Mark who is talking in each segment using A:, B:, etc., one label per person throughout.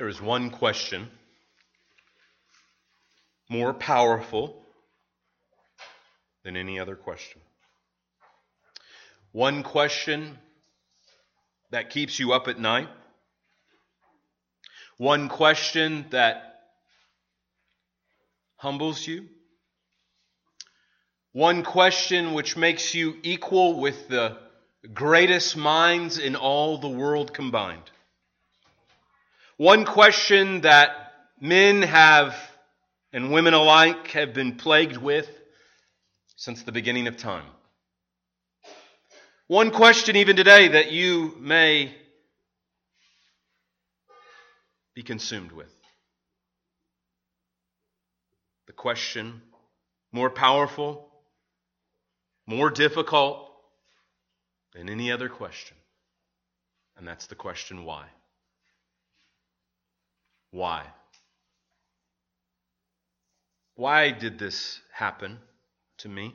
A: There is one question more powerful than any other question. One question that keeps you up at night. One question that humbles you. One question which makes you equal with the greatest minds in all the world combined. One question that men have and women alike have been plagued with since the beginning of time. One question, even today, that you may be consumed with. The question, more powerful, more difficult than any other question. And that's the question why? Why? Why did this happen to me?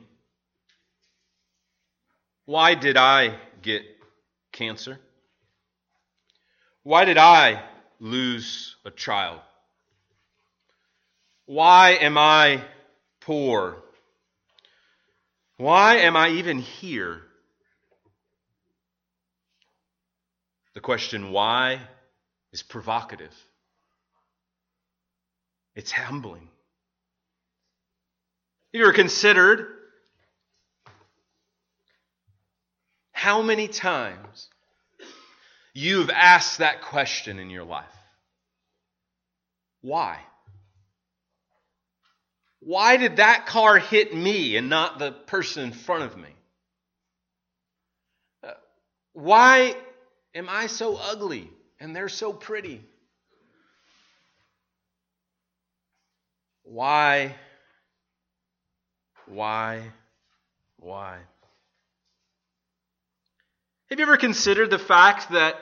A: Why did I get cancer? Why did I lose a child? Why am I poor? Why am I even here? The question why is provocative. It's humbling. Have you ever considered how many times you've asked that question in your life? Why? Why did that car hit me and not the person in front of me? Uh, why am I so ugly and they're so pretty? Why? Why? Why? Have you ever considered the fact that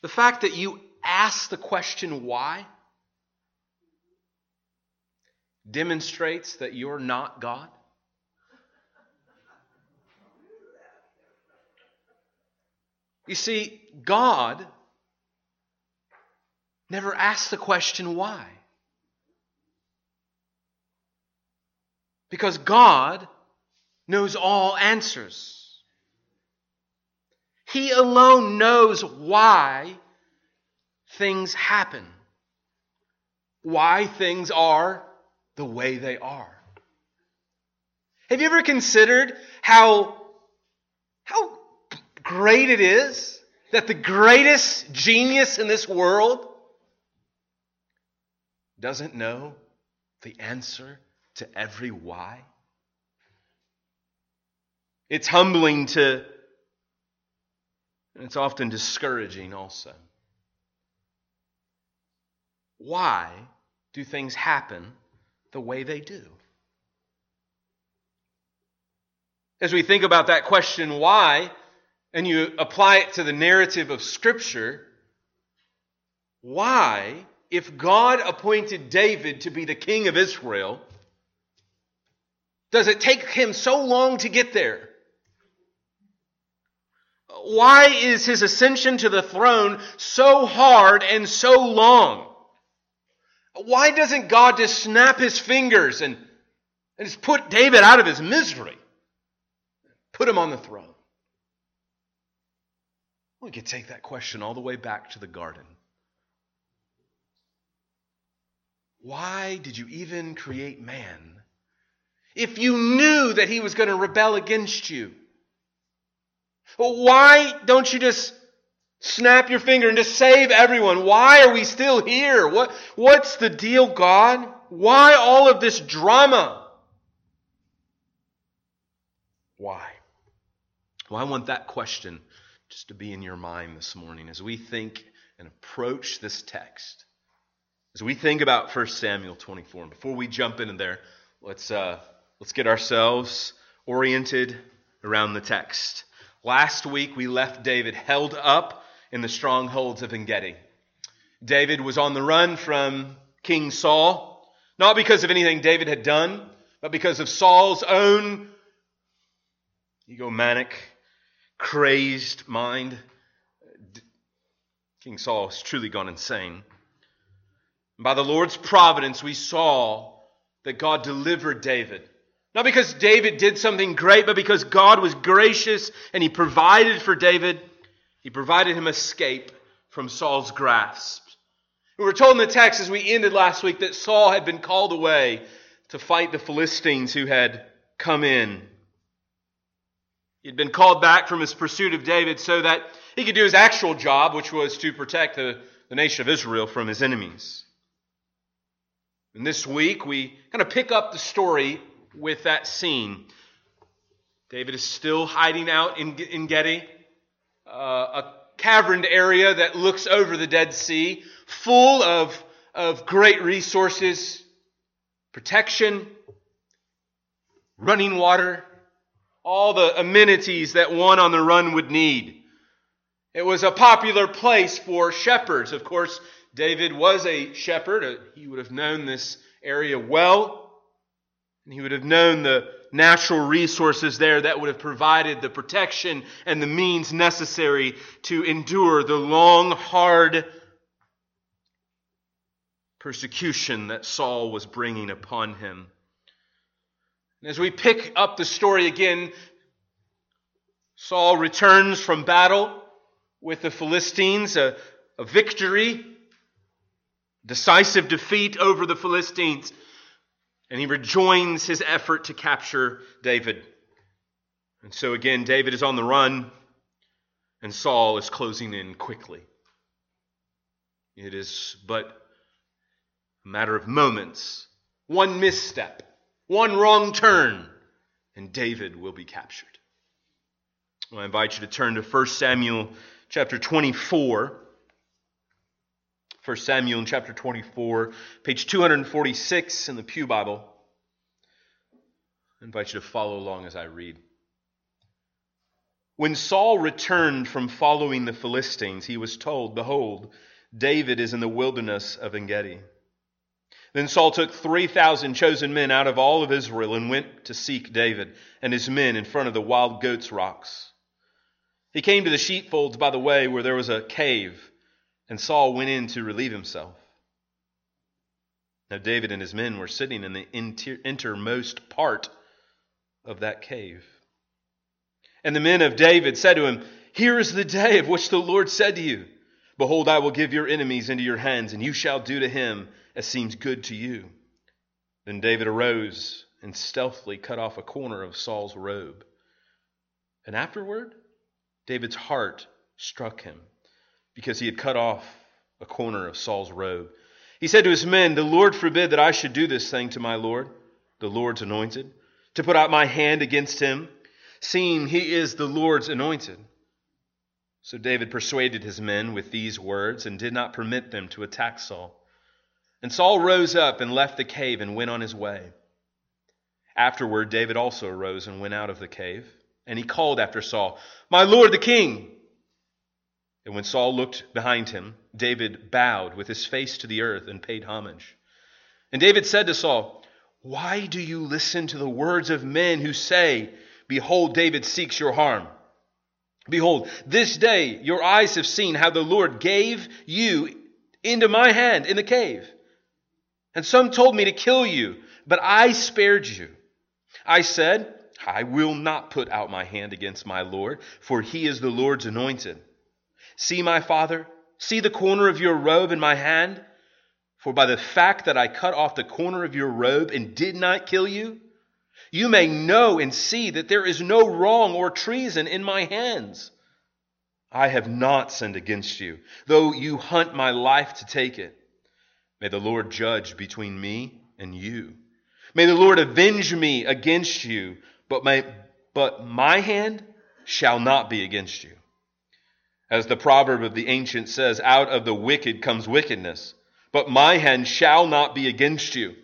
A: the fact that you ask the question why demonstrates that you're not God? You see, God never ask the question why. Because God knows all answers. He alone knows why things happen, why things are the way they are. Have you ever considered how, how great it is that the greatest genius in this world doesn't know the answer to every why? It's humbling to, and it's often discouraging also. Why do things happen the way they do? As we think about that question, why, and you apply it to the narrative of Scripture, why, if God appointed David to be the king of Israel, does it take him so long to get there? Why is his ascension to the throne so hard and so long? Why doesn't God just snap his fingers and, and just put David out of his misery? Put him on the throne. We could take that question all the way back to the garden. Why did you even create man if you knew that he was going to rebel against you? Why don't you just snap your finger and just save everyone? Why are we still here? What, what's the deal, God? Why all of this drama? Why? Well, I want that question just to be in your mind this morning as we think and approach this text. As we think about 1 Samuel 24, and before we jump into there, let's, uh, let's get ourselves oriented around the text. Last week, we left David held up in the strongholds of Engedi. David was on the run from King Saul, not because of anything David had done, but because of Saul's own egomanic, crazed mind King Saul has truly gone insane. By the Lord's providence, we saw that God delivered David. Not because David did something great, but because God was gracious and he provided for David. He provided him escape from Saul's grasp. We were told in the text as we ended last week that Saul had been called away to fight the Philistines who had come in. He had been called back from his pursuit of David so that he could do his actual job, which was to protect the, the nation of Israel from his enemies. And this week, we kind of pick up the story with that scene. David is still hiding out in, En Gedi, uh, a caverned area that looks over the Dead Sea, full of, of great resources, protection, running water, all the amenities that one on the run would need. It was a popular place for shepherds. Of course, David was a shepherd. Uh, he would have known this area well. And he would have known the natural resources there that would have provided the protection and the means necessary to endure the long, hard persecution that Saul was bringing upon him. And as we pick up the story again, Saul returns from battle with the Philistines, a, a victory, decisive defeat over the Philistines, and he rejoins his effort to capture David. And so again, David is on the run, and Saul is closing in quickly. It is but a matter of moments, one misstep one wrong turn, and David will be captured. Well, I invite you to turn to 1 Samuel chapter 24. 1 Samuel in chapter 24, page 246 in the Pew Bible. I invite you to follow along as I read. When Saul returned from following the Philistines, he was told, Behold, David is in the wilderness of Engedi. Then Saul took 3,000 chosen men out of all of Israel and went to seek David and his men in front of the wild goats' rocks. He came to the sheepfolds by the way where there was a cave, and Saul went in to relieve himself. Now David and his men were sitting in the inter- innermost part of that cave. And the men of David said to him, Here is the day of which the Lord said to you, Behold, I will give your enemies into your hands, and you shall do to him as seems good to you. Then David arose and stealthily cut off a corner of Saul's robe. And afterward, David's heart struck him because he had cut off a corner of Saul's robe. He said to his men, The Lord forbid that I should do this thing to my Lord, the Lord's anointed, to put out my hand against him, seeing he is the Lord's anointed. So David persuaded his men with these words and did not permit them to attack Saul. And Saul rose up and left the cave and went on his way. Afterward, David also arose and went out of the cave, and he called after Saul, My lord the king! And when Saul looked behind him, David bowed with his face to the earth and paid homage. And David said to Saul, Why do you listen to the words of men who say, Behold, David seeks your harm? Behold, this day your eyes have seen how the Lord gave you into my hand in the cave. And some told me to kill you, but I spared you. I said, I will not put out my hand against my Lord, for he is the Lord's anointed. See, my father, see the corner of your robe in my hand? For by the fact that I cut off the corner of your robe and did not kill you, you may know and see that there is no wrong or treason in my hands. I have not sinned against you, though you hunt my life to take it. May the Lord judge between me and you. May the Lord avenge me against you, but my, but my hand shall not be against you. As the proverb of the ancient says, out of the wicked comes wickedness, but my hand shall not be against you.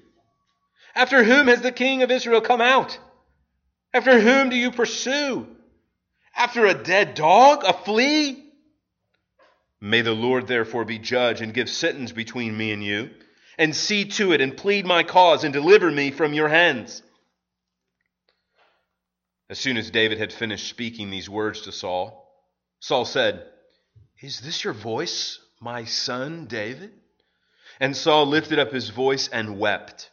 A: After whom has the king of Israel come out? After whom do you pursue? After a dead dog, a flea? May the Lord therefore be judge and give sentence between me and you, and see to it and plead my cause and deliver me from your hands. As soon as David had finished speaking these words to Saul, Saul said, Is this your voice, My son David? And Saul lifted up his voice and wept.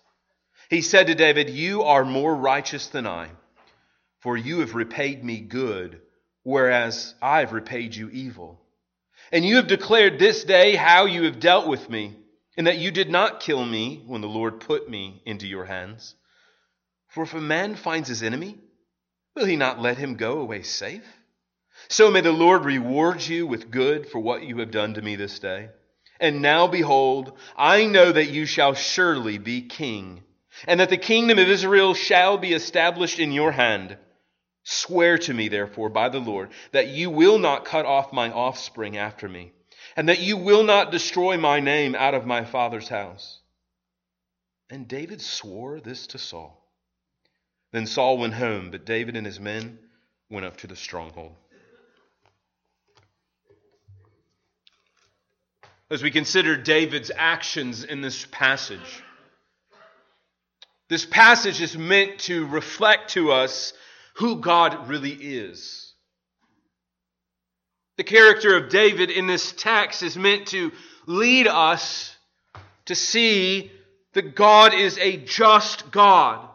A: He said to David, You are more righteous than I, for you have repaid me good, whereas I have repaid you evil. And you have declared this day how you have dealt with me, and that you did not kill me when the Lord put me into your hands. For if a man finds his enemy, will he not let him go away safe? So may the Lord reward you with good for what you have done to me this day. And now behold, I know that you shall surely be king, and that the kingdom of Israel shall be established in your hand. Swear to me, therefore, by the Lord, that you will not cut off my offspring after me, and that you will not destroy my name out of my father's house. And David swore this to Saul. Then Saul went home, but David and his men went up to the stronghold. As we consider David's actions in this passage. This passage is meant to reflect to us who God really is. The character of David in this text is meant to lead us to see that God is a just God,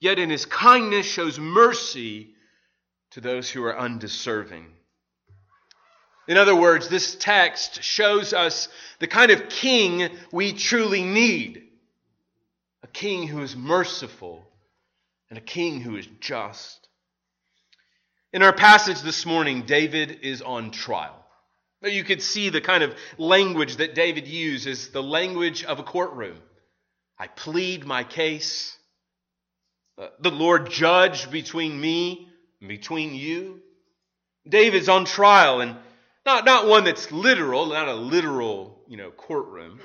A: yet in his kindness shows mercy to those who are undeserving. In other words, this text shows us the kind of king we truly need a king who is merciful and a king who is just. In our passage this morning, David is on trial. You could see the kind of language that David uses, the language of a courtroom. I plead my case. Uh, the Lord judge between me and between you. David's on trial, and not, not one that's literal, not a literal, you know, courtroom,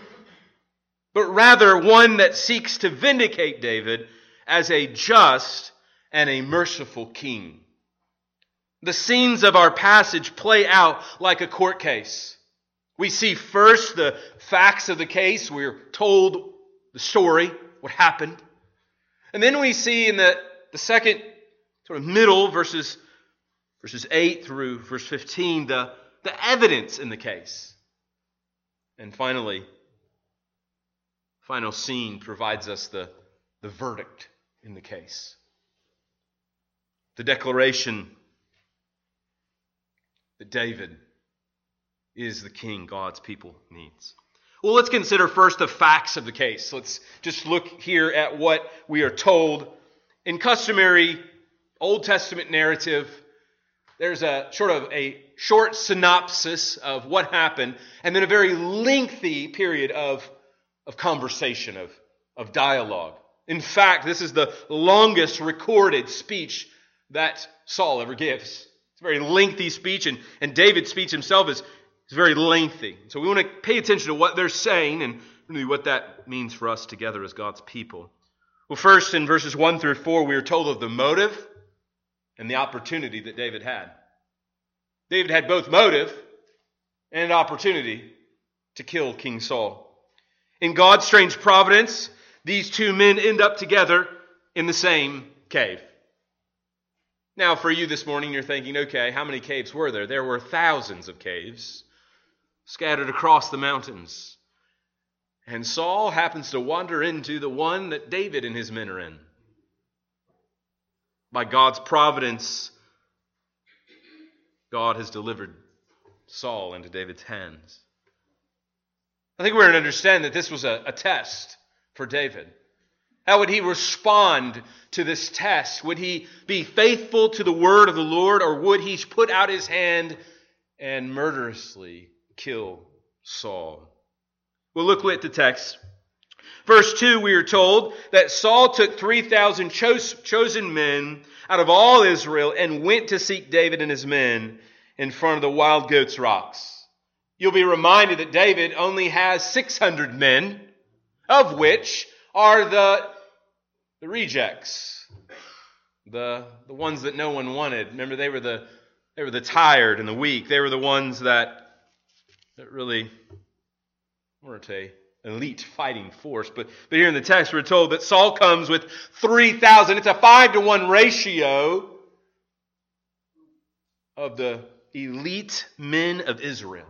A: but rather one that seeks to vindicate David as a just and a merciful king. The scenes of our passage play out like a court case. We see first the facts of the case. We're told the story, what happened. And then we see in the, the second sort of middle, verses, verses 8 through verse 15, the, the evidence in the case. And finally, final scene provides us the, the verdict in the case. The declaration that David is the king God's people needs. Well, let's consider first the facts of the case. Let's just look here at what we are told. In customary Old Testament narrative, there's a sort of a short synopsis of what happened, and then a very lengthy period of, of conversation, of, of dialogue. In fact, this is the longest recorded speech that Saul ever gives. It's a very lengthy speech, and, and David's speech himself is, is very lengthy. So we want to pay attention to what they're saying and really what that means for us together as God's people. Well, first, in verses 1 through 4, we are told of the motive and the opportunity that David had. David had both motive and opportunity to kill King Saul. In God's strange providence, these two men end up together in the same cave. Now, for you this morning, you're thinking, okay, how many caves were there? There were thousands of caves scattered across the mountains. And Saul happens to wander into the one that David and his men are in. By God's providence, God has delivered Saul into David's hands. I think we're to understand that this was a, a test for David. How would he respond to this test? Would he be faithful to the word of the Lord, or would he put out his hand and murderously kill Saul? Well, look at the text. Verse 2, we are told that Saul took 3,000 chosen men out of all Israel and went to seek David and his men in front of the wild goats' rocks. You'll be reminded that David only has 600 men, of which are the, the rejects, the, the ones that no one wanted. Remember, they were the, they were the tired and the weak. They were the ones that, that really weren't a elite fighting force. But, but here in the text, we're told that Saul comes with 3,000. It's a five to one ratio of the elite men of Israel.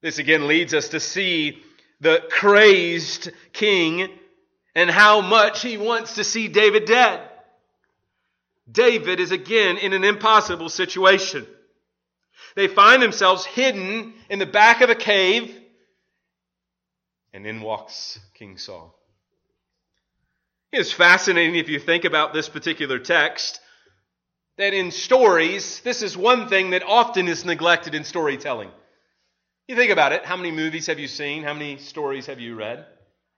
A: This again leads us to see the crazed king and how much he wants to see David dead. David is again in an impossible situation. They find themselves hidden in the back of a cave, and in walks King Saul. It is fascinating if you think about this particular text that in stories, this is one thing that often is neglected in storytelling. You think about it how many movies have you seen? How many stories have you read?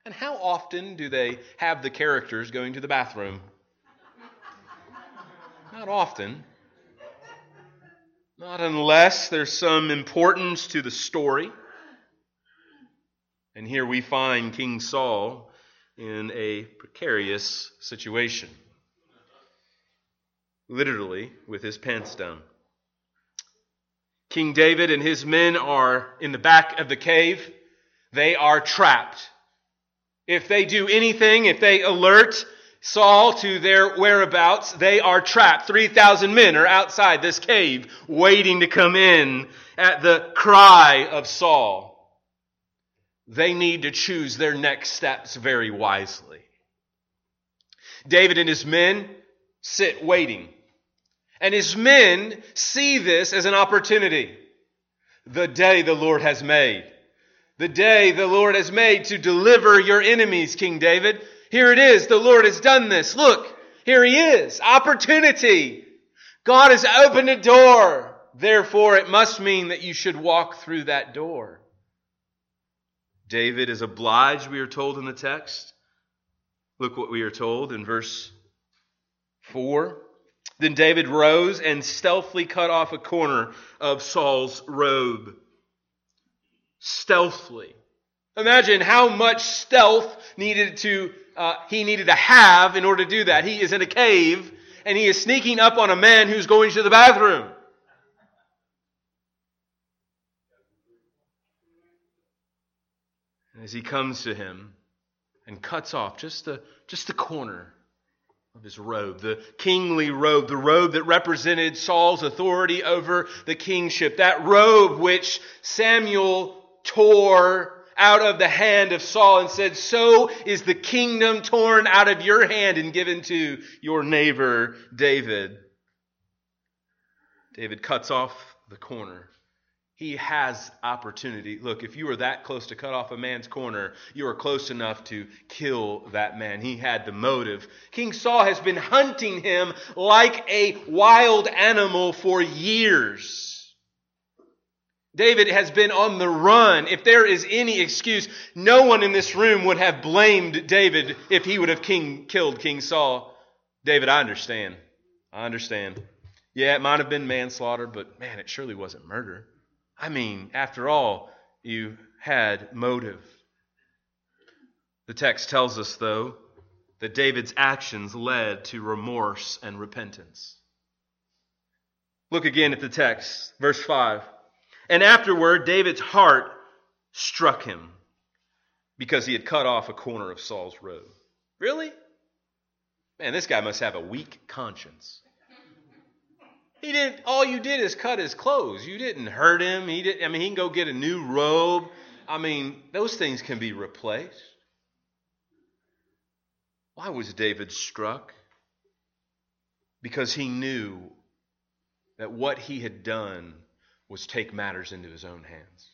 A: And how often do they have the characters going to the bathroom? Not often. Not unless there's some importance to the story. And here we find King Saul in a precarious situation. Literally, with his pants down. King David and his men are in the back of the cave. They are trapped. If they do anything, if they alert Saul to their whereabouts, they are trapped. 3,000 men are outside this cave waiting to come in at the cry of Saul. They need to choose their next steps very wisely. David and his men sit waiting. And his men see this as an opportunity. The day the Lord has made. The day the Lord has made to deliver your enemies, King David. Here it is. The Lord has done this. Look, here he is. Opportunity. God has opened a door. Therefore, it must mean that you should walk through that door. David is obliged, we are told in the text. Look what we are told in verse 4. Then David rose and stealthily cut off a corner of Saul's robe. Stealthily. Imagine how much stealth needed to uh, he needed to have in order to do that. He is in a cave and he is sneaking up on a man who's going to the bathroom. As he comes to him and cuts off just the just the corner of his robe, the kingly robe, the robe that represented Saul's authority over the kingship, that robe which Samuel tore out of the hand of Saul and said, So is the kingdom torn out of your hand and given to your neighbor David. David cuts off the corner he has opportunity. Look, if you were that close to cut off a man's corner, you were close enough to kill that man. He had the motive. King Saul has been hunting him like a wild animal for years. David has been on the run. If there is any excuse, no one in this room would have blamed David if he would have king, killed King Saul. David, I understand. I understand. Yeah, it might have been manslaughter, but man, it surely wasn't murder. I mean, after all, you had motive. The text tells us, though, that David's actions led to remorse and repentance. Look again at the text, verse 5. And afterward, David's heart struck him because he had cut off a corner of Saul's robe. Really? Man, this guy must have a weak conscience. He didn't. All you did is cut his clothes. You didn't hurt him. He didn't. I mean, he can go get a new robe. I mean, those things can be replaced. Why was David struck? Because he knew that what he had done was take matters into his own hands.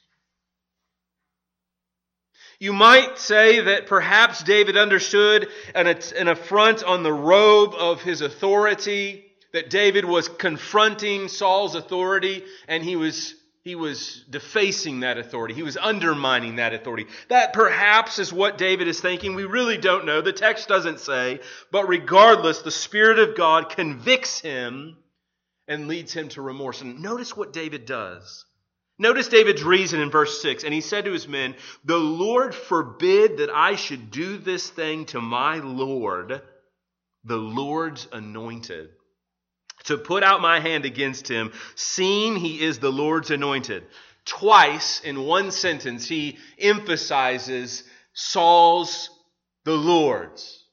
A: You might say that perhaps David understood an, an affront on the robe of his authority that David was confronting Saul's authority and he was he was defacing that authority. He was undermining that authority. That perhaps is what David is thinking. We really don't know. The text doesn't say. But regardless, the Spirit of God convicts him and leads him to remorse. And notice what David does. Notice David's reason in verse 6. And he said to his men, The Lord forbid that I should do this thing to my Lord, the Lord's anointed to put out my hand against him, seeing he is the Lord's anointed. Twice in one sentence, he emphasizes Saul's the Lord's.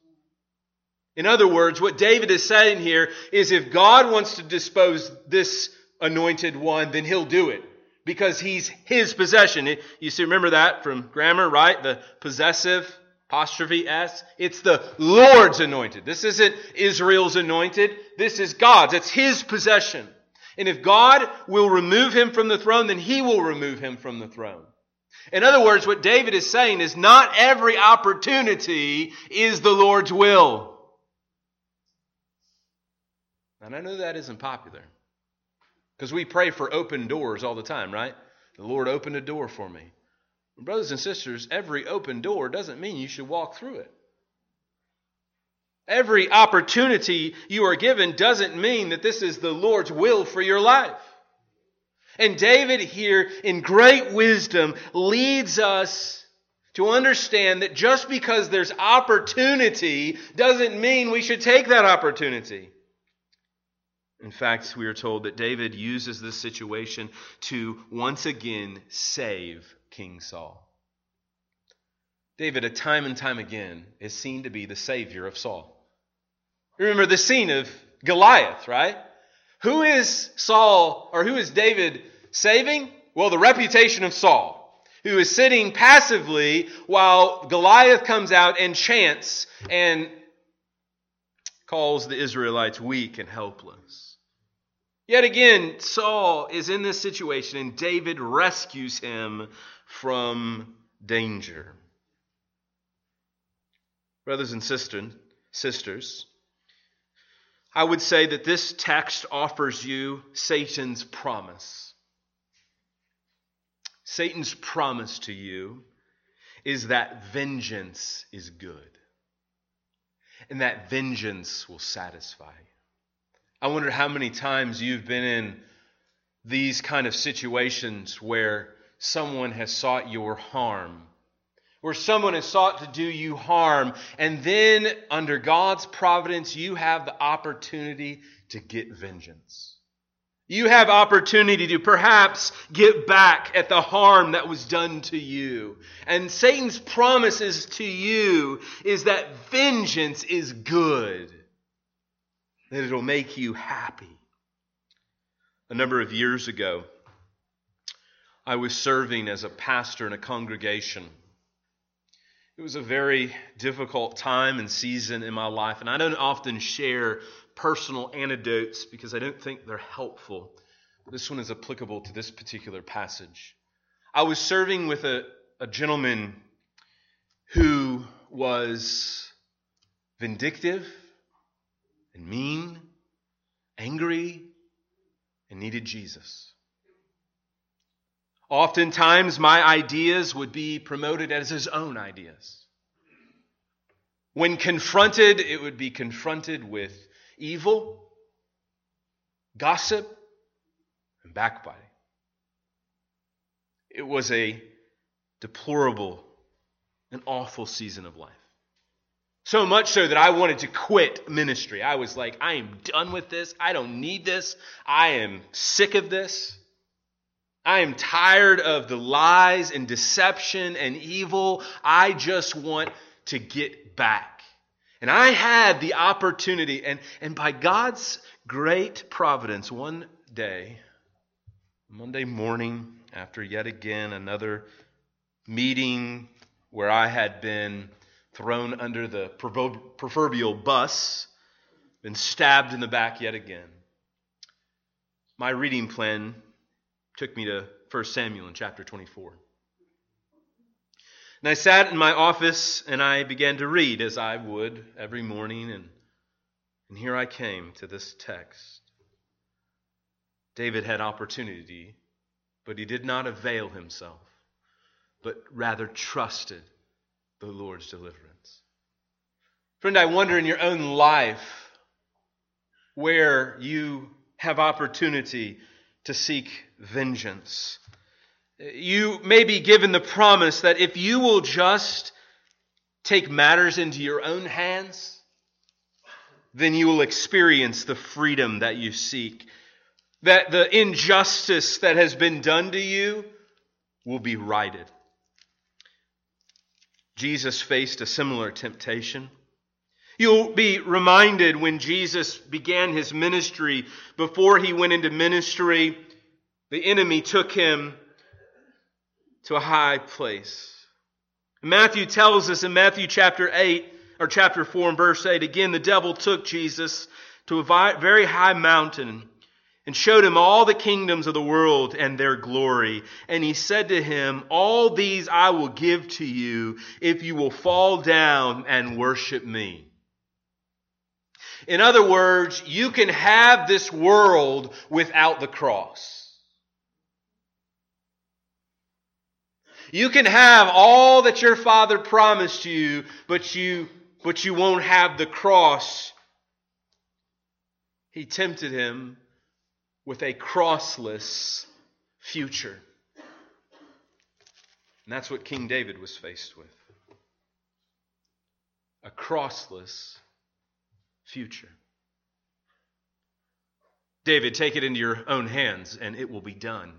A: In other words, what David is saying here is if God wants to dispose this anointed one, then he'll do it because he's his possession. You see, remember that from grammar, right? The possessive apostrophe S. It's the Lord's anointed. This isn't Israel's anointed. This is God's. It's his possession. And if God will remove him from the throne, then he will remove him from the throne. In other words, what David is saying is not every opportunity is the Lord's will. And I know that isn't popular. Because we pray for open doors all the time, right? The Lord opened a door for me. Brothers and sisters, every open door doesn't mean you should walk through it. Every opportunity you are given doesn't mean that this is the Lord's will for your life. And David here, in great wisdom, leads us to understand that just because there's opportunity doesn't mean we should take that opportunity. In fact, we are told that David uses this situation to once again save King Saul. David, a time and time again, is seen to be the savior of Saul. Remember the scene of Goliath, right? Who is Saul, or who is David saving? Well, the reputation of Saul, who is sitting passively while Goliath comes out and chants and calls the Israelites weak and helpless. Yet again, Saul is in this situation and David rescues him from danger. Brothers and sisters, sisters, I would say that this text offers you Satan's promise. Satan's promise to you is that vengeance is good and that vengeance will satisfy. I wonder how many times you've been in these kind of situations where someone has sought your harm where someone has sought to do you harm, and then under God's providence, you have the opportunity to get vengeance. You have opportunity to perhaps get back at the harm that was done to you. And Satan's promises to you is that vengeance is good, that it'll make you happy. A number of years ago, I was serving as a pastor in a congregation it was a very difficult time and season in my life, and I don't often share personal anecdotes because I don't think they're helpful. This one is applicable to this particular passage. I was serving with a, a gentleman who was vindictive and mean, angry, and needed Jesus. Oftentimes, my ideas would be promoted as his own ideas. When confronted, it would be confronted with evil, gossip, and backbiting. It was a deplorable and awful season of life. So much so that I wanted to quit ministry. I was like, I am done with this. I don't need this. I am sick of this. I am tired of the lies and deception and evil. I just want to get back. And I had the opportunity, and, and by God's great providence, one day, Monday morning, after yet again another meeting where I had been thrown under the proverbial bus, been stabbed in the back yet again, my reading plan took me to 1 Samuel in chapter 24. And I sat in my office and I began to read as I would every morning, and, and here I came to this text. David had opportunity, but he did not avail himself, but rather trusted the Lord's deliverance. Friend, I wonder in your own life where you have opportunity to seek vengeance. You may be given the promise that if you will just take matters into your own hands, then you will experience the freedom that you seek. That the injustice that has been done to you will be righted. Jesus faced a similar temptation. You'll be reminded when Jesus began his ministry, before he went into ministry, the enemy took him to a high place. Matthew tells us in Matthew chapter 8, or chapter 4 and verse 8, again, the devil took Jesus to a very high mountain and showed him all the kingdoms of the world and their glory. And he said to him, All these I will give to you if you will fall down and worship me. In other words, you can have this world without the cross. You can have all that your father promised you, but you, but you won't have the cross. He tempted him with a crossless future. And that's what King David was faced with a crossless future. David, take it into your own hands and it will be done.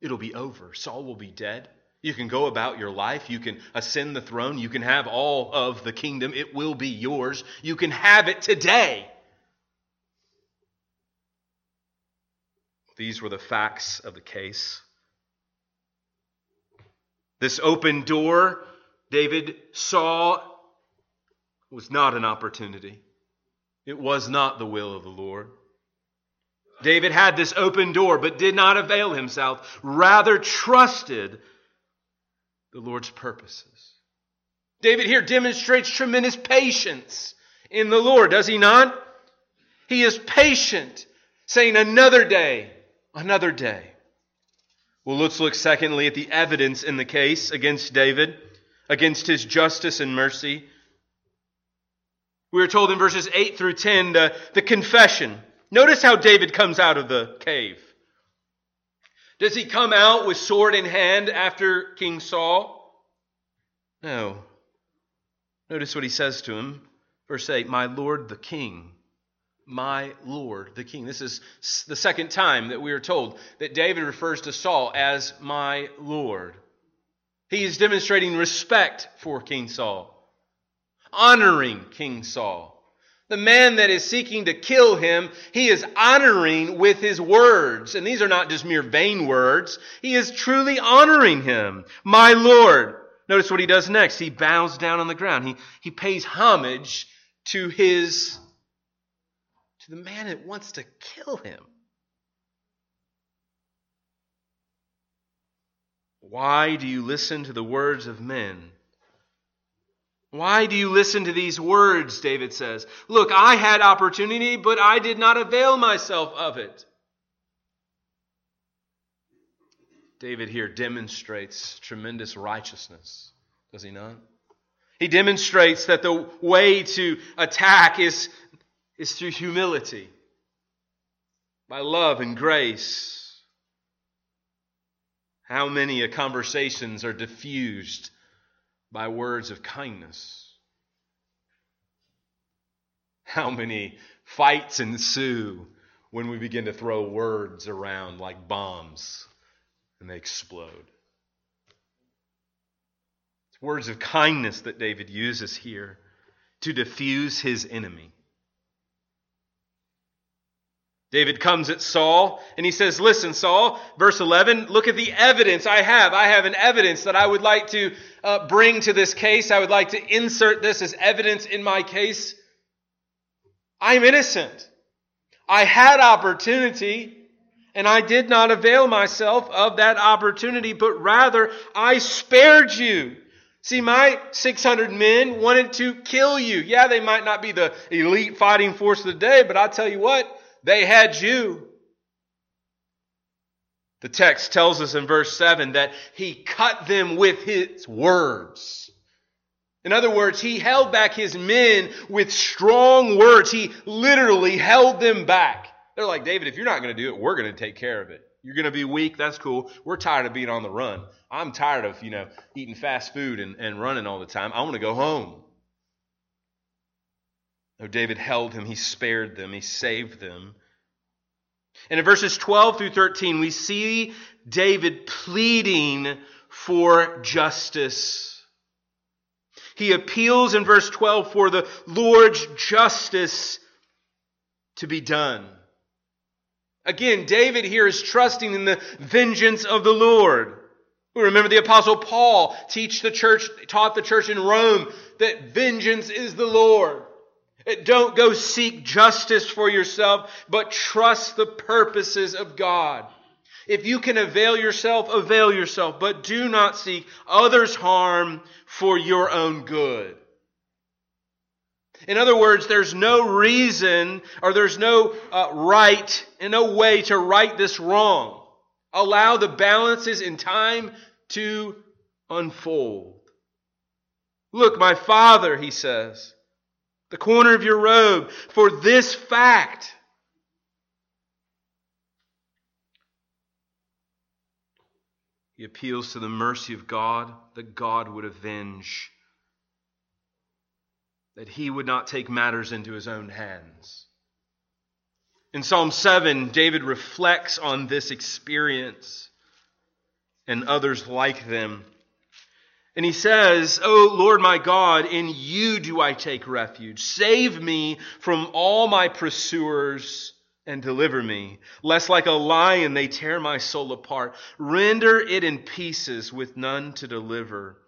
A: It'll be over. Saul will be dead. You can go about your life. You can ascend the throne. You can have all of the kingdom. It will be yours. You can have it today. These were the facts of the case. This open door David saw was not an opportunity. It was not the will of the Lord. David had this open door, but did not avail himself, rather trusted the Lord's purposes. David here demonstrates tremendous patience in the Lord, does he not? He is patient, saying, Another day, another day. Well, let's look secondly at the evidence in the case against David, against his justice and mercy. We are told in verses 8 through 10 the, the confession. Notice how David comes out of the cave. Does he come out with sword in hand after King Saul? No. Notice what he says to him. Verse 8 My Lord the King. My Lord the King. This is the second time that we are told that David refers to Saul as my Lord. He is demonstrating respect for King Saul, honoring King Saul. The man that is seeking to kill him, he is honoring with his words. And these are not just mere vain words. He is truly honoring him. My Lord. Notice what he does next. He bows down on the ground. He, he pays homage to his, to the man that wants to kill him. Why do you listen to the words of men? Why do you listen to these words? David says. Look, I had opportunity, but I did not avail myself of it. David here demonstrates tremendous righteousness, does he not? He demonstrates that the way to attack is, is through humility, by love and grace. How many conversations are diffused by words of kindness. How many fights ensue when we begin to throw words around like bombs and they explode? It's words of kindness that David uses here to diffuse his enemy. David comes at Saul and he says, Listen, Saul, verse 11, look at the evidence I have. I have an evidence that I would like to uh, bring to this case. I would like to insert this as evidence in my case. I'm innocent. I had opportunity and I did not avail myself of that opportunity, but rather I spared you. See, my 600 men wanted to kill you. Yeah, they might not be the elite fighting force of the day, but I'll tell you what, they had you. The text tells us in verse 7 that he cut them with his words. In other words, he held back his men with strong words. He literally held them back. They're like, David, if you're not going to do it, we're going to take care of it. You're going to be weak. That's cool. We're tired of being on the run. I'm tired of, you know, eating fast food and, and running all the time. I want to go home. No, David held him, he spared them, he saved them. And in verses 12 through 13, we see David pleading for justice. He appeals in verse 12 for the Lord's justice to be done. Again, David here is trusting in the vengeance of the Lord. Remember the apostle Paul teach the church, taught the church in Rome that vengeance is the Lord. Don't go seek justice for yourself, but trust the purposes of God. If you can avail yourself, avail yourself, but do not seek others' harm for your own good. In other words, there's no reason or there's no uh, right and no way to right this wrong. Allow the balances in time to unfold. Look, my father, he says, the corner of your robe, for this fact. He appeals to the mercy of God that God would avenge that he would not take matters into his own hands. In Psalm 7, David reflects on this experience and others like them. And he says, O Lord my God, in you do I take refuge. Save me from all my pursuers and deliver me, lest like a lion they tear my soul apart. Render it in pieces with none to deliver.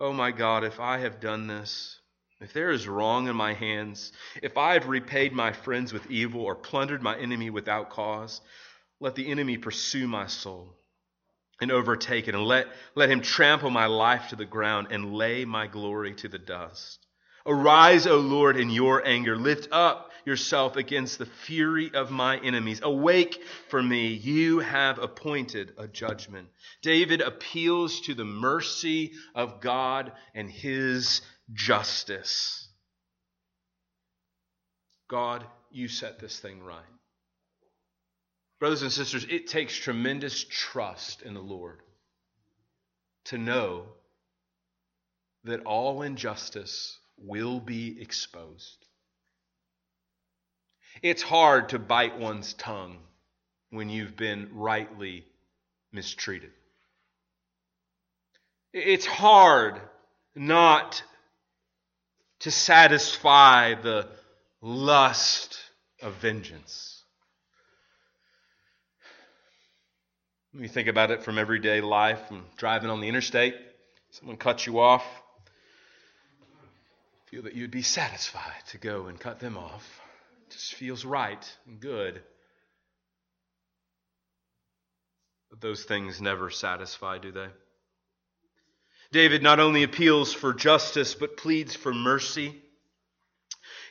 A: O my God, if I have done this, if there is wrong in my hands, if I have repaid my friends with evil or plundered my enemy without cause, let the enemy pursue my soul and overtake it, and let, let him trample my life to the ground and lay my glory to the dust. Arise, O Lord, in your anger. Lift up yourself against the fury of my enemies. Awake for me. You have appointed a judgment. David appeals to the mercy of God and his justice. God, you set this thing right. Brothers and sisters, it takes tremendous trust in the Lord to know that all injustice will be exposed. It's hard to bite one's tongue when you've been rightly mistreated. It's hard not to satisfy the lust of vengeance. You think about it from everyday life, from driving on the interstate, someone cuts you off, feel that you'd be satisfied to go and cut them off. It just feels right and good. But those things never satisfy, do they? David not only appeals for justice, but pleads for mercy.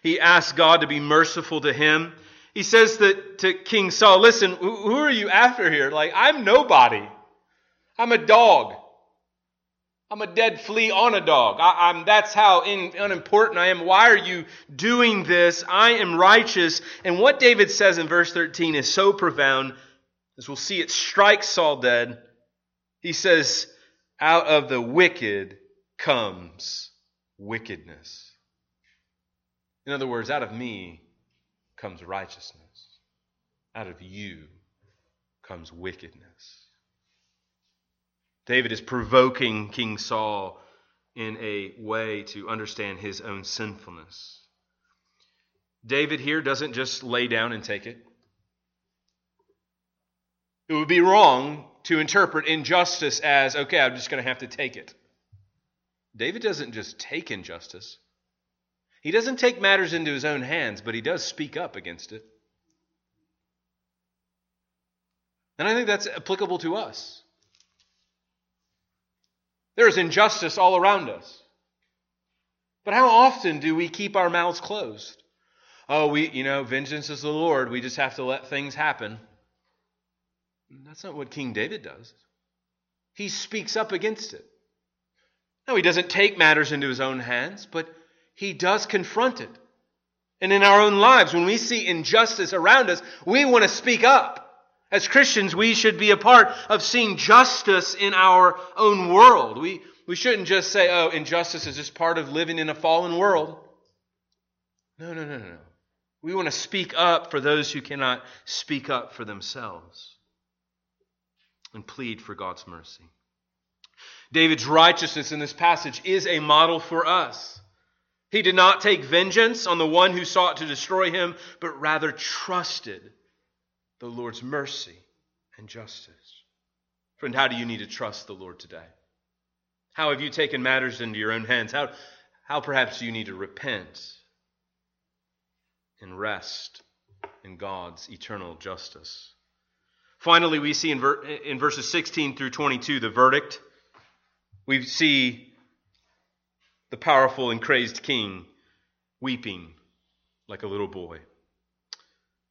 A: He asks God to be merciful to him. He says that to King Saul, listen, who are you after here? Like, I'm nobody. I'm a dog. I'm a dead flea on a dog. I, am that's how in, unimportant I am. Why are you doing this? I am righteous. And what David says in verse 13 is so profound, as we'll see, it strikes Saul dead. He says, out of the wicked comes wickedness. In other words, out of me comes righteousness. Out of you comes wickedness. David is provoking King Saul in a way to understand his own sinfulness. David here doesn't just lay down and take it. It would be wrong to interpret injustice as, okay, I'm just going to have to take it. David doesn't just take injustice, he doesn't take matters into his own hands, but he does speak up against it. And I think that's applicable to us. There is injustice all around us. But how often do we keep our mouths closed? Oh, we, you know, vengeance is the Lord. We just have to let things happen. That's not what King David does. He speaks up against it. No, he doesn't take matters into his own hands, but he does confront it. And in our own lives, when we see injustice around us, we want to speak up. As Christians, we should be a part of seeing justice in our own world. We, we shouldn't just say, oh, injustice is just part of living in a fallen world. No, no, no, no. We want to speak up for those who cannot speak up for themselves and plead for God's mercy. David's righteousness in this passage is a model for us. He did not take vengeance on the one who sought to destroy him, but rather trusted the Lord's mercy and justice. Friend, how do you need to trust the Lord today? How have you taken matters into your own hands? How, how perhaps do you need to repent and rest in God's eternal justice? Finally, we see in, ver- in verses 16 through 22 the verdict. We see the powerful and crazed king weeping like a little boy.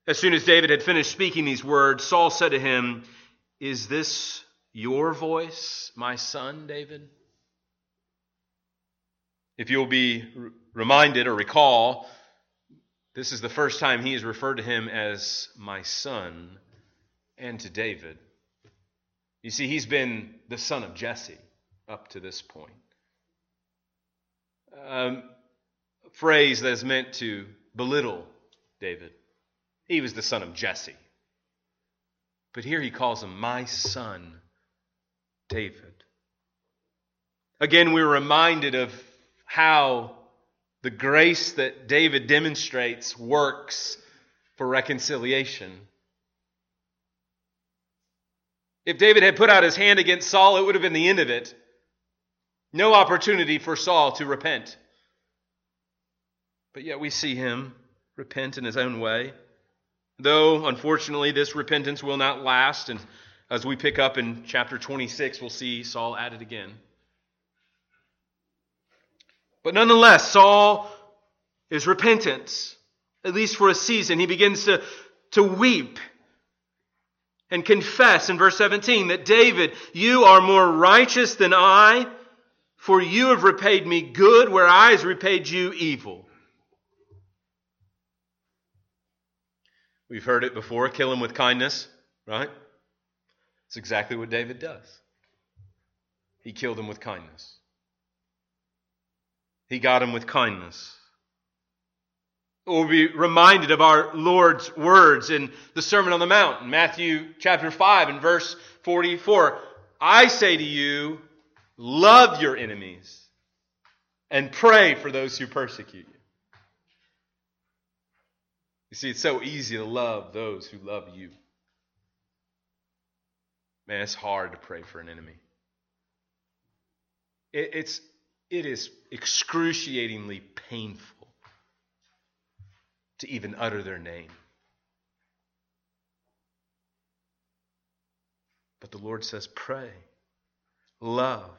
A: As soon as David had finished speaking these words, Saul said to him, Is this your voice, my son, David? If you'll be reminded or recall, this is the first time he has referred to him as my son and to David. You see, he's been the son of Jesse up to this point. Um, phrase that's meant to belittle David. He was the son of Jesse. But here he calls him my son, David. Again, we're reminded of how the grace that David demonstrates works for reconciliation. If David had put out his hand against Saul, it would have been the end of it. No opportunity for Saul to repent. But yet we see him repent in his own way. Though, unfortunately, this repentance will not last. And as we pick up in chapter 26, we'll see Saul at it again. But nonetheless, Saul is repentant, at least for a season. He begins to, to weep and confess in verse 17 that David, you are more righteous than I, for you have repaid me good where I have repaid you evil. We've heard it before kill him with kindness, right? It's exactly what David does. He killed him with kindness. He got him with kindness. We'll be reminded of our Lord's words in the Sermon on the Mount, Matthew chapter 5 and verse 44. I say to you, love your enemies and pray for those who persecute you. You see, it's so easy to love those who love you. Man, it's hard to pray for an enemy. It, it's it is excruciatingly painful to even utter their name. But the Lord says, pray, love.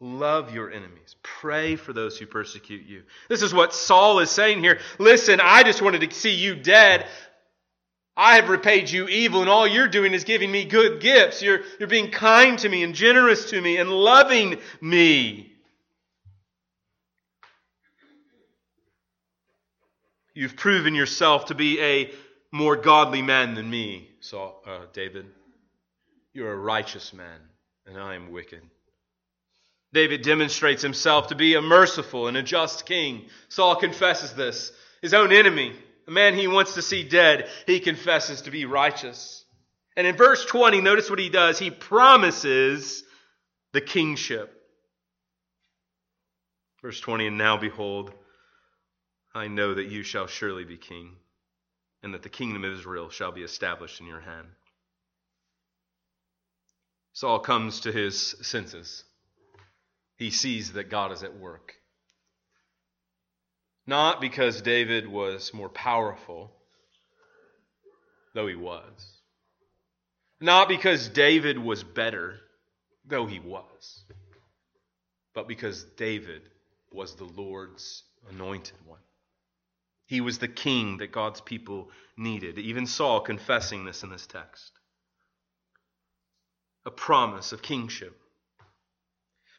A: Love your enemies. Pray for those who persecute you. This is what Saul is saying here. Listen, I just wanted to see you dead. I have repaid you evil, and all you're doing is giving me good gifts. You're, you're being kind to me and generous to me and loving me. You've proven yourself to be a more godly man than me, Saul, uh, David. You're a righteous man, and I am wicked. David demonstrates himself to be a merciful and a just king. Saul confesses this. His own enemy, a man he wants to see dead, he confesses to be righteous. And in verse 20, notice what he does. He promises the kingship. Verse 20, and now behold, I know that you shall surely be king, and that the kingdom of Israel shall be established in your hand. Saul comes to his senses. He sees that God is at work. Not because David was more powerful, though he was. Not because David was better, though he was. But because David was the Lord's anointed one. He was the king that God's people needed. Even Saul confessing this in this text. A promise of kingship.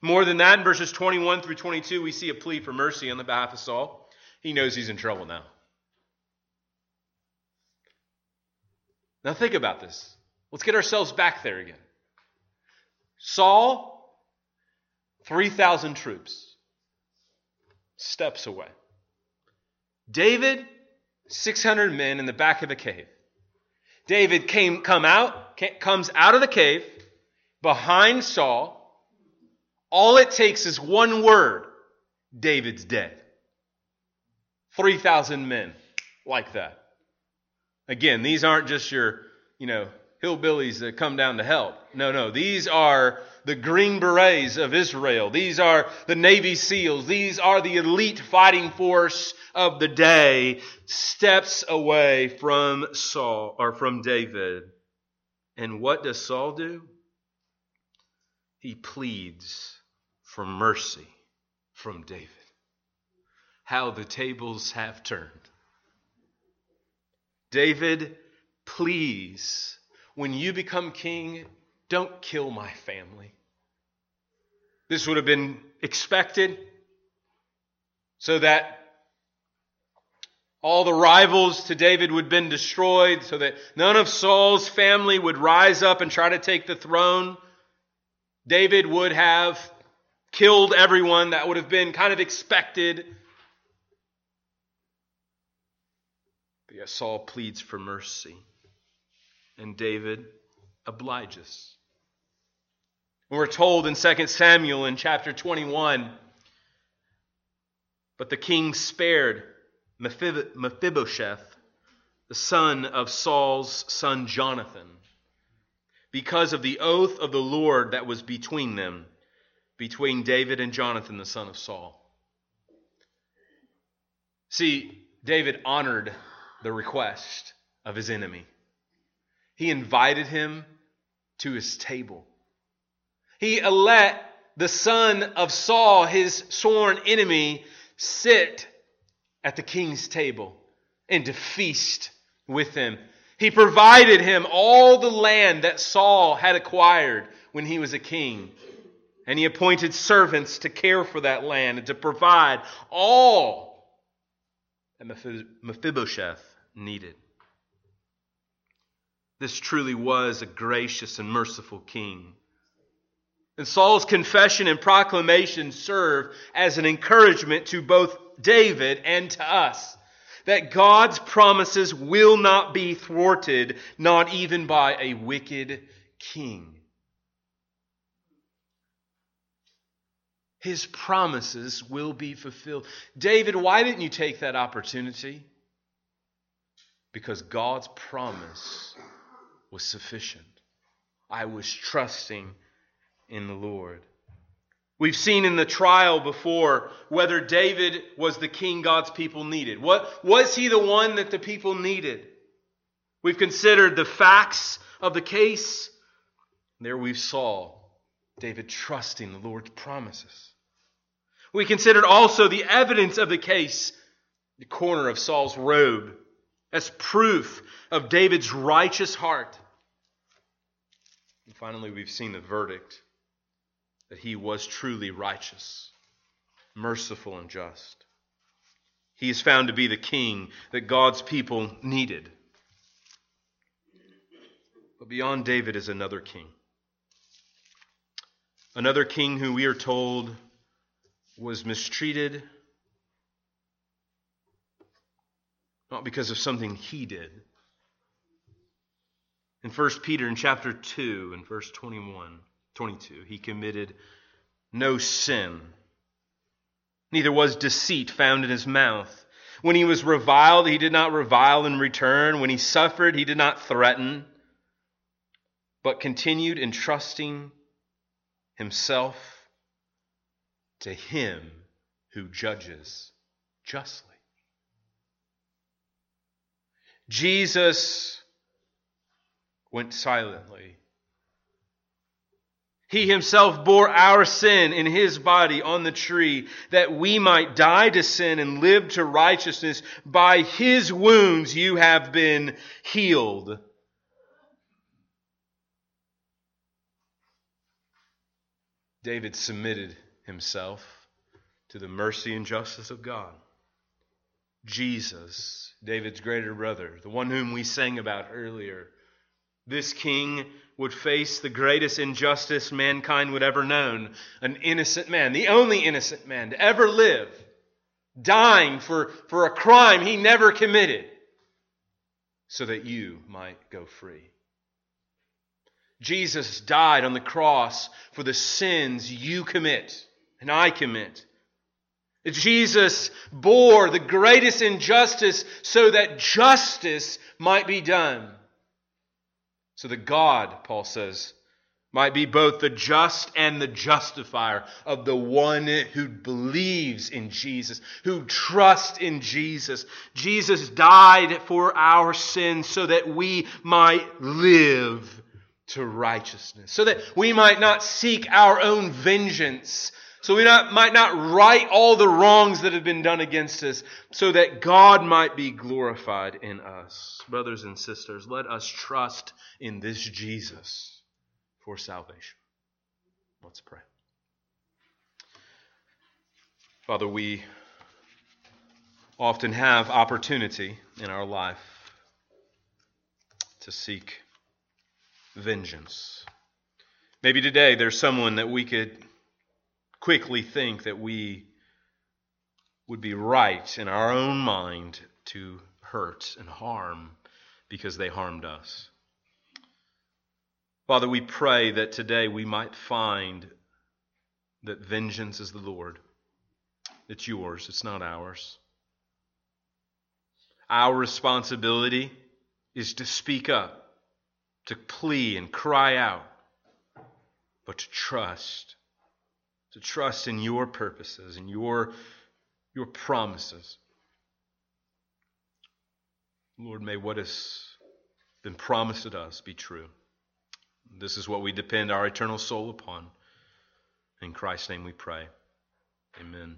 A: More than that, in verses 21 through 22, we see a plea for mercy on the behalf of Saul. He knows he's in trouble now. Now, think about this. Let's get ourselves back there again. Saul, 3,000 troops, steps away. David, 600 men in the back of a cave. David came, come out, comes out of the cave behind Saul. All it takes is one word David's dead. 3,000 men like that. Again, these aren't just your, you know, hillbillies that come down to help. No, no. These are the Green Berets of Israel. These are the Navy SEALs. These are the elite fighting force of the day, steps away from Saul or from David. And what does Saul do? He pleads for mercy from David. How the tables have turned. David, please, when you become king, don't kill my family. This would have been expected so that all the rivals to David would have been destroyed, so that none of Saul's family would rise up and try to take the throne. David would have killed everyone. That would have been kind of expected. But yet Saul pleads for mercy, and David obliges. We're told in 2 Samuel in chapter 21 but the king spared Mephibosheth, the son of Saul's son Jonathan, because of the oath of the Lord that was between them, between David and Jonathan, the son of Saul. See, David honored the request of his enemy. He invited him to his table. He let the son of Saul, his sworn enemy, sit at the king's table and to feast with him. He provided him all the land that Saul had acquired when he was a king. And he appointed servants to care for that land and to provide all that Mephibosheth needed. This truly was a gracious and merciful king. And Saul's confession and proclamation serve as an encouragement to both David and to us that God's promises will not be thwarted, not even by a wicked king. His promises will be fulfilled. David, why didn't you take that opportunity? Because God's promise was sufficient. I was trusting in the Lord. We've seen in the trial before whether David was the king God's people needed. What, was he the one that the people needed? We've considered the facts of the case. There we saw David trusting the Lord's promises. We considered also the evidence of the case, the corner of Saul's robe, as proof of David's righteous heart. And finally, we've seen the verdict that he was truly righteous, merciful, and just. He is found to be the king that God's people needed. But beyond David is another king. Another king who we are told was mistreated, not because of something he did. In 1 Peter in chapter 2 and verse 21, 22. He committed no sin. Neither was deceit found in his mouth. When he was reviled, he did not revile in return. When he suffered, he did not threaten, but continued entrusting himself to him who judges justly. Jesus went silently he himself bore our sin in his body on the tree, that we might die to sin and live to righteousness. By his wounds you have been healed. David submitted himself to the mercy and justice of God. Jesus, David's greater brother, the one whom we sang about earlier, this king would face the greatest injustice mankind would ever known an innocent man, the only innocent man to ever live, dying for, for a crime he never committed, so that you might go free. Jesus died on the cross for the sins you commit and I commit. That Jesus bore the greatest injustice so that justice might be done. So that God, Paul says, might be both the just and the justifier of the one who believes in Jesus, who trusts in Jesus. Jesus died for our sins so that we might live to righteousness, so that we might not seek our own vengeance, so we not, might not right all the wrongs that have been done against us, so that God might be glorified in us. Brothers and sisters, let us trust in this Jesus for salvation. Let's pray. Father, we often have opportunity in our life to seek vengeance. Maybe today there's someone that we could quickly think that we would be right in our own mind to hurt and harm because they harmed us. Father, we pray that today we might find that vengeance is the Lord. It's yours, it's not ours. Our responsibility is to speak up, to plea and cry out, but to trust to trust in your purposes and your, your promises. Lord, may what has been promised to us be true. This is what we depend our eternal soul upon. In Christ's name we pray. Amen.